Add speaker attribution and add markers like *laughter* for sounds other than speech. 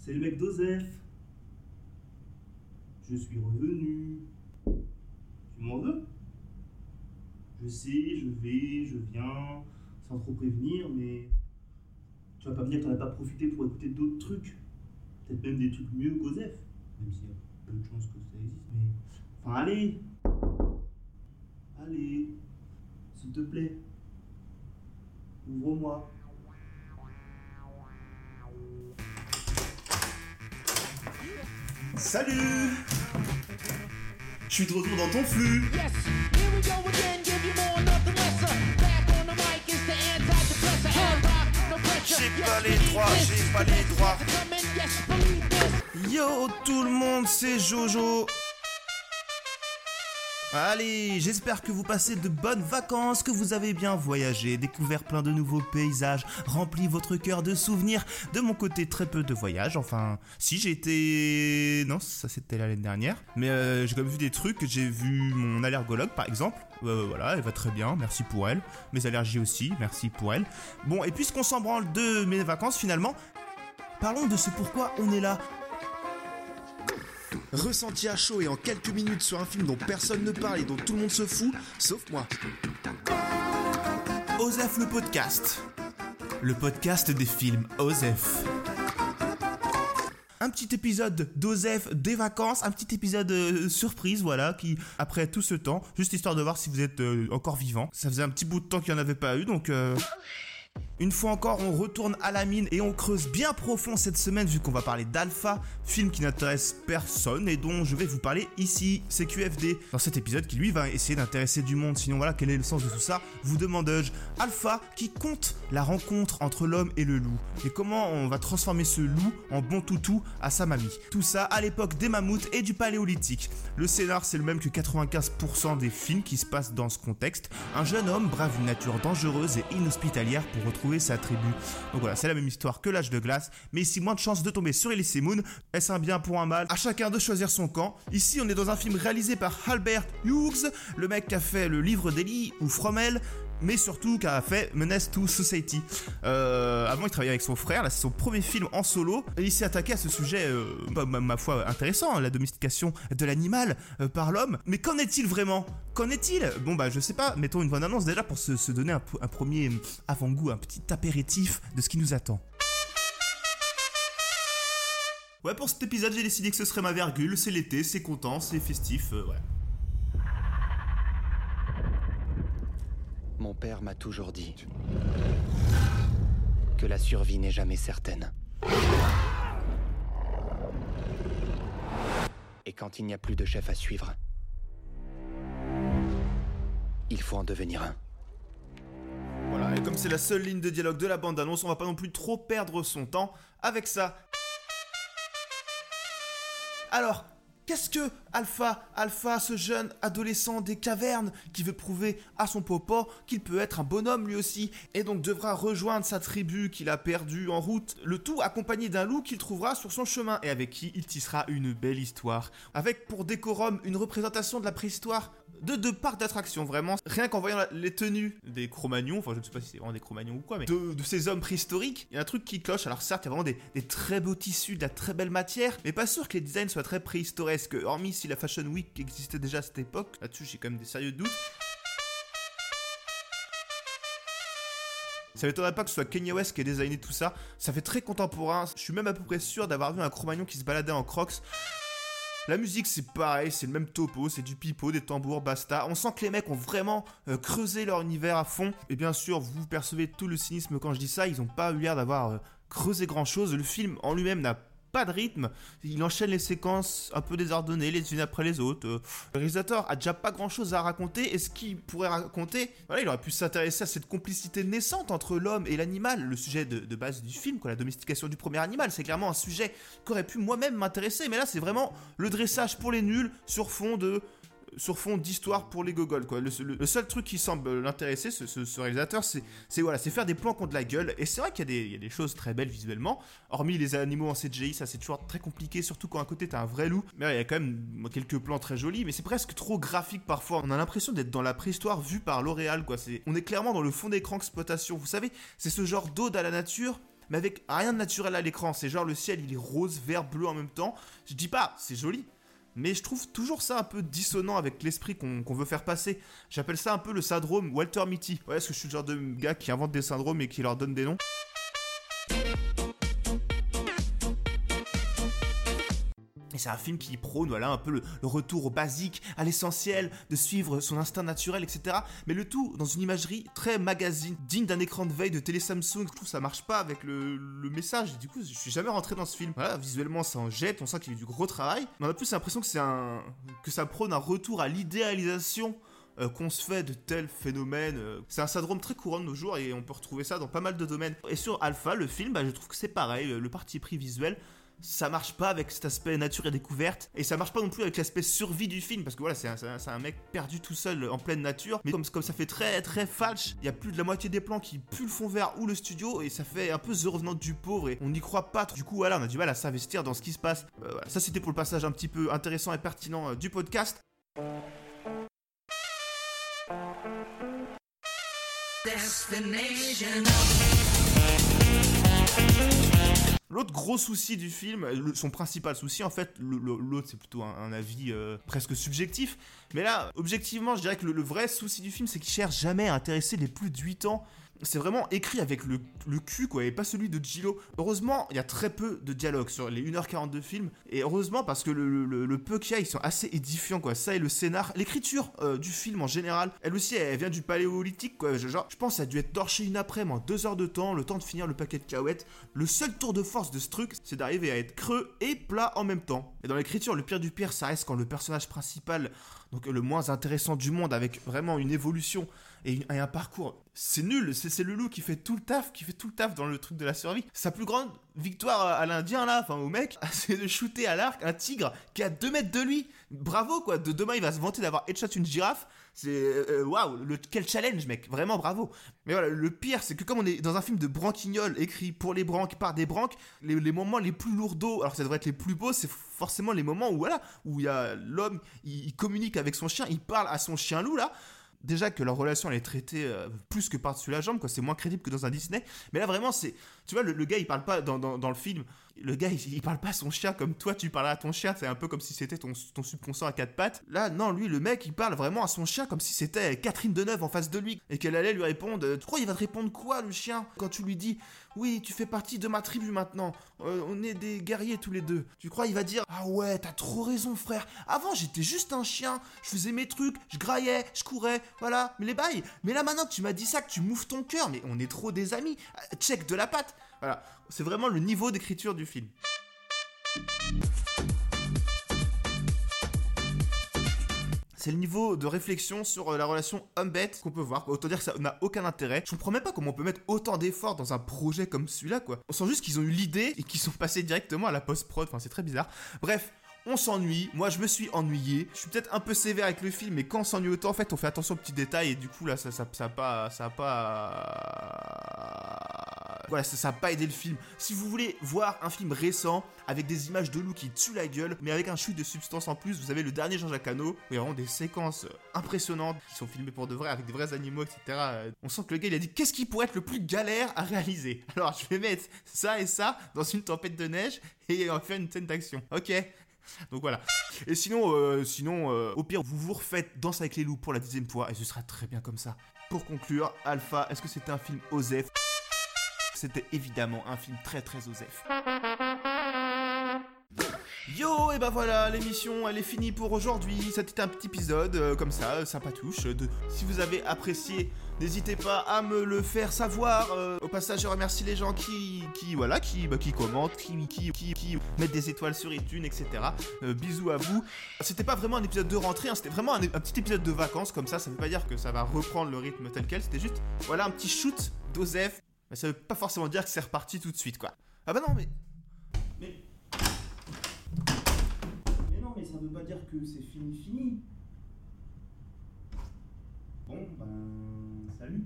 Speaker 1: C'est le mec d'Osef. Je suis revenu. Tu m'en veux? Je sais, je vais, je viens, sans trop prévenir, mais tu vas pas me dire que t'en as pas profité pour écouter d'autres trucs. Peut-être même des trucs mieux qu'Osef. Même s'il y a peu de chances que ça existe, mais. Enfin, allez Allez S'il te plaît. Ouvre-moi. Salut. Je suis de retour dans ton flux.
Speaker 2: J'ai pas les droits, j'ai pas les droits. Yo tout le monde, c'est Jojo. Allez, j'espère que vous passez de bonnes vacances, que vous avez bien voyagé, découvert plein de nouveaux paysages, rempli votre cœur de souvenirs. De mon côté, très peu de voyages. Enfin, si j'ai été... Non, ça c'était l'année dernière. Mais euh, j'ai quand même vu des trucs. J'ai vu mon allergologue, par exemple. Euh, voilà, elle va très bien, merci pour elle. Mes allergies aussi, merci pour elle. Bon, et puisqu'on s'en branle de mes vacances, finalement, parlons de ce pourquoi on est là.
Speaker 3: Ressenti à chaud et en quelques minutes sur un film dont personne ne parle et dont tout le monde se fout, sauf moi.
Speaker 2: Osef le podcast. Le podcast des films Osef. Un petit épisode d'Osef des vacances, un petit épisode euh, surprise, voilà, qui, après tout ce temps, juste histoire de voir si vous êtes euh, encore vivant. Ça faisait un petit bout de temps qu'il n'y en avait pas eu, donc... euh, Une fois encore, on retourne à la mine et on creuse bien profond cette semaine vu qu'on va parler d'Alpha, film qui n'intéresse personne et dont je vais vous parler ici, c'est QFD. Dans cet épisode qui lui va essayer d'intéresser du monde, sinon voilà, quel est le sens de tout ça? Vous demande-je. Alpha qui compte la rencontre entre l'homme et le loup? Et comment on va transformer ce loup en bon toutou à sa mamie? Tout ça à l'époque des mammouths et du paléolithique. Le scénar c'est le même que 95% des films qui se passent dans ce contexte. Un jeune homme brave une nature dangereuse et inhospitalière pour retrouver sa tribu. Donc voilà, c'est la même histoire que l'âge de glace, mais ici moins de chances de tomber sur Elise Moon. Est-ce un bien pour un mal? À chacun de choisir son camp. Ici, on est dans un film réalisé par Albert Hughes, le mec qui a fait le livre d'Ellie ou Fromel, mais surtout qui a fait Menace to Society. Euh, avant, il travaillait avec son frère, là c'est son premier film en solo. Et il s'est attaqué à ce sujet, euh, bah, ma, foi, intéressant, hein, la domestication de l'animal euh, par l'homme. Mais qu'en est-il vraiment? Qu'en est-il? Bon bah je sais pas, mettons une bonne annonce déjà pour se, donner un, premier avant-goût, un petit apéritif de ce qui nous attend. Ouais, pour cet épisode, j'ai décidé que ce serait ma virgule. C'est l'été, c'est content, c'est festif, ouais.
Speaker 4: Mon père m'a toujours dit que la survie n'est jamais certaine. Et quand il n'y a plus de chef à suivre, il faut en devenir un.
Speaker 2: Voilà, et comme c'est la seule ligne de dialogue de la bande-annonce, on va pas non plus trop perdre son temps avec ça. Alors, qu'est-ce que Alpha, Alpha, ce jeune adolescent des cavernes qui veut prouver à son popo qu'il peut être un bonhomme lui aussi, et donc devra rejoindre sa tribu qu'il a perdue en route, le tout accompagné d'un loup qu'il trouvera sur son chemin et avec qui il tissera une belle histoire. Avec pour décorum une représentation de la préhistoire de deux parcs d'attractions, vraiment. Rien qu'en voyant les tenues des Cro-Magnons, enfin je ne sais pas si c'est vraiment des Cro-Magnons ou quoi, mais de, ces hommes préhistoriques, il y a un truc qui cloche. Alors certes, il y a vraiment des, des très beaux tissus, de la très belle matière, mais pas sûr que les designs soient très préhistoresques. Hormis si la Fashion Week existait déjà à cette époque, là-dessus j'ai quand même des sérieux doutes. Ça m'étonnerait pas que ce soit Kanye West qui ait designé tout ça. Ça fait très contemporain. Je suis même à peu près sûr d'avoir vu un Cro-Magnon qui se baladait en crocs. La musique c'est pareil, c'est le même topo, c'est du pipeau, des tambours, basta. On sent que les mecs ont vraiment euh, creusé leur univers à fond. Et bien sûr, vous percevez tout le cynisme quand je dis ça, ils ont pas eu l'air d'avoir euh, creusé grand chose. Le film en lui-même n'a pas de rythme, il enchaîne les séquences un peu désordonnées les unes après les autres. Le réalisateur a déjà pas grand chose à raconter et ce qu'il pourrait raconter, voilà, il aurait pu s'intéresser à cette complicité naissante entre l'homme et l'animal, le sujet de, de base du film, quoi, la domestication du premier animal. C'est clairement un sujet qui aurait pu moi-même m'intéresser, mais là c'est vraiment le dressage pour les nuls sur fond de sur fond d'histoire pour les gogoles quoi. Le, seul truc qui semble l'intéresser, ce, réalisateur, c'est voilà, faire des plans contre la gueule. Et c'est vrai qu'il y, a des- choses très belles visuellement. Hormis les animaux en CGI, ça c'est toujours très compliqué, surtout quand à côté t'as un vrai loup. Mais il y a quand même quelques plans très jolis, mais c'est presque trop graphique parfois. On a l'impression d'être dans la préhistoire vue par L'Oréal quoi. On est clairement dans le fond d'écran exploitation. Vous savez, c'est ce genre d'ode à la nature mais avec rien de naturel à l'écran. C'est genre le ciel, il est rose, vert, bleu en même temps. Je dis pas, c'est joli. Mais je trouve toujours ça un peu dissonant avec l'esprit qu'on veut faire passer. J'appelle ça un peu le syndrome Walter Mitty. Ouais, parce que je suis le genre de gars qui invente des syndromes et qui leur donne des noms. C'est un film qui prône voilà, un peu le, retour au basique, à l'essentiel, de suivre son instinct naturel, etc. Mais le tout dans une imagerie très magazine, digne d'un écran de veille de télé Samsung. Je trouve ça marche pas avec le, message. Du coup, je suis jamais rentré dans ce film. Voilà, visuellement, ça en jette, on sent qu'il y a eu du gros travail. Mais on a plus l'impression que c'est un. que ça prône un retour à l'idéalisation euh, qu'on se fait de tels phénomènes. euh. C'est un syndrome très courant de nos jours et on peut retrouver ça dans pas mal de domaines. Et sur Alpha, le film, bah, je trouve que c'est pareil. Le parti pris visuel, ça marche pas avec cet aspect nature et découverte. Et ça marche pas non plus avec l'aspect survie du film. Parce que voilà, c'est un, mec perdu tout seul en pleine nature. Mais comme, ça fait très très falche, il y a plus de la moitié des plans qui puent le fond vert ou le studio. Et ça fait un peu The Revenant du pauvre. Et on n'y croit pas. Du coup, voilà, on a du mal à s'investir dans ce qui se passe. Euh, voilà. Ça, c'était pour le passage un petit peu intéressant et pertinent euh, du podcast. L'autre gros souci du film, son principal souci en fait, l'autre c'est plutôt un, avis euh, presque subjectif, mais là, objectivement, je dirais que le, le vrai souci du film c'est qu'il cherche jamais à intéresser les plus de 8 ans. C'est vraiment écrit avec le, le cul quoi, et pas celui de Gillo. Heureusement, il y a très peu de dialogue sur les 1h40 de film, et heureusement parce que le, le- peu qu'il y a, ils sont assez édifiants quoi. Ça et le scénar, l'écriture euh, du film en général, elle aussi elle vient du paléolithique quoi. Je- Genre, je pense que ça a dû être torché une après-midi en 2 heures de temps, le temps de finir le paquet de cahuètes. Le seul tour de force de ce truc, c'est d'arriver à être creux et plat en même temps. Et dans l'écriture, le pire du pire, ça reste quand le personnage principal, donc le moins intéressant du monde, avec vraiment une évolution et, un parcours, c'est nul. C'est le loup qui fait tout le taf, qui fait tout le taf dans le truc de la survie. Sa plus grande victoire à l'Indien là, enfin au mec, *laughs* c'est de shooter à l'arc un tigre qui est à 2 mètres de lui. Bravo quoi. De demain, il va se vanter d'avoir headshot une girafe. C'est euh, waouh, le quel challenge mec, vraiment bravo. Mais voilà, le pire c'est que comme on est dans un film de branquignol écrit pour les branques par des branques, les, moments les plus lourdeaux, alors ça devrait être les plus beaux, c'est forcément les moments où voilà, où il y a l'homme, il, il communique avec son chien, il parle à son chien loup là. Déjà que leur relation est traitée euh, plus que par-dessus la jambe, quoi. C'est moins crédible que dans un Disney. Mais là vraiment, c'est. Tu vois, le, gars il parle pas dans, dans, le film. Le gars il, parle pas à son chien comme toi tu parles à ton chien. C'est un peu comme si c'était ton, ton subconscient à quatre pattes. Là, non, lui, le mec il parle vraiment à son chien comme si c'était Catherine Deneuve en face de lui. Et qu'elle allait lui répondre. euh, Tu crois il va te répondre quoi le chien? Quand tu lui dis Oui, tu fais partie de ma tribu maintenant. Euh, on est des guerriers tous les deux. Tu crois il va dire Ah ouais, t'as trop raison frère. Avant j'étais juste un chien. Je faisais mes trucs, je graillais, je courais. Voilà, mais les bails. Mais là maintenant que tu m'as dit ça, que tu mouves ton cœur, mais on est trop des amis. Euh, Check de la patte. Voilà, c'est vraiment le niveau d'écriture du film. C'est le niveau de réflexion sur euh, la relation homme-bête qu'on peut voir. Autant dire que ça n'a aucun intérêt. Je comprends même pas comment on peut mettre autant d'efforts dans un projet comme celui-là, quoi. On sent juste qu'ils ont eu l'idée et qu'ils sont passés directement à la post-prod. Enfin, c'est très bizarre. Bref. On s'ennuie, moi je me suis ennuyé. Je suis peut-être un peu sévère avec le film, mais quand on s'ennuie autant, en fait, on fait attention aux petits détails et du coup là, ça, ça, ça pas, ça a pas, voilà, ça, ça a pas aidé le film. Si vous voulez voir un film récent avec des images de loup qui tuent la gueule, mais avec un chute de substance en plus, vous avez le dernier Jean-Jacques Hano, où il y a vraiment des séquences euh, impressionnantes qui sont filmées pour de vrai avec des vrais animaux, etc. Euh, On sent que le gars il a dit qu'est-ce qui pourrait être le plus galère à réaliser? *laughs* Alors je vais mettre ça et ça dans une tempête de neige et on va faire une scène d'action. Ok. Donc voilà. Et sinon, euh, sinon, au pire, vous vous refaites Danse avec les loups pour la dixième fois et ce sera très bien comme ça. Pour conclure, Alpha, est-ce que c'était un film Osef? C'était évidemment un film très très Osef. Yo, et ben voilà, l'émission elle est finie pour aujourd'hui. C'était un petit épisode euh, comme ça, euh, sympatouche. De... Si vous avez apprécié, n'hésitez pas à me le faire savoir. Euh, au passage, je remercie les gens qui, qui voilà, qui, bah, qui commentent, qui, qui, qui, mettent des étoiles sur iTunes, etc. Euh, bisous à vous. C'était pas vraiment un épisode de rentrée, hein, c'était vraiment un, petit épisode de vacances comme ça. Ça veut pas dire que ça va reprendre le rythme tel quel. C'était juste, voilà, un petit shoot d'Osef. Mais ça veut pas forcément dire que c'est reparti tout de suite, quoi. Ah bah non, mais. Mais.
Speaker 1: Mais non, mais ça veut pas dire que c'est fini, fini. Bon, ben. Salut.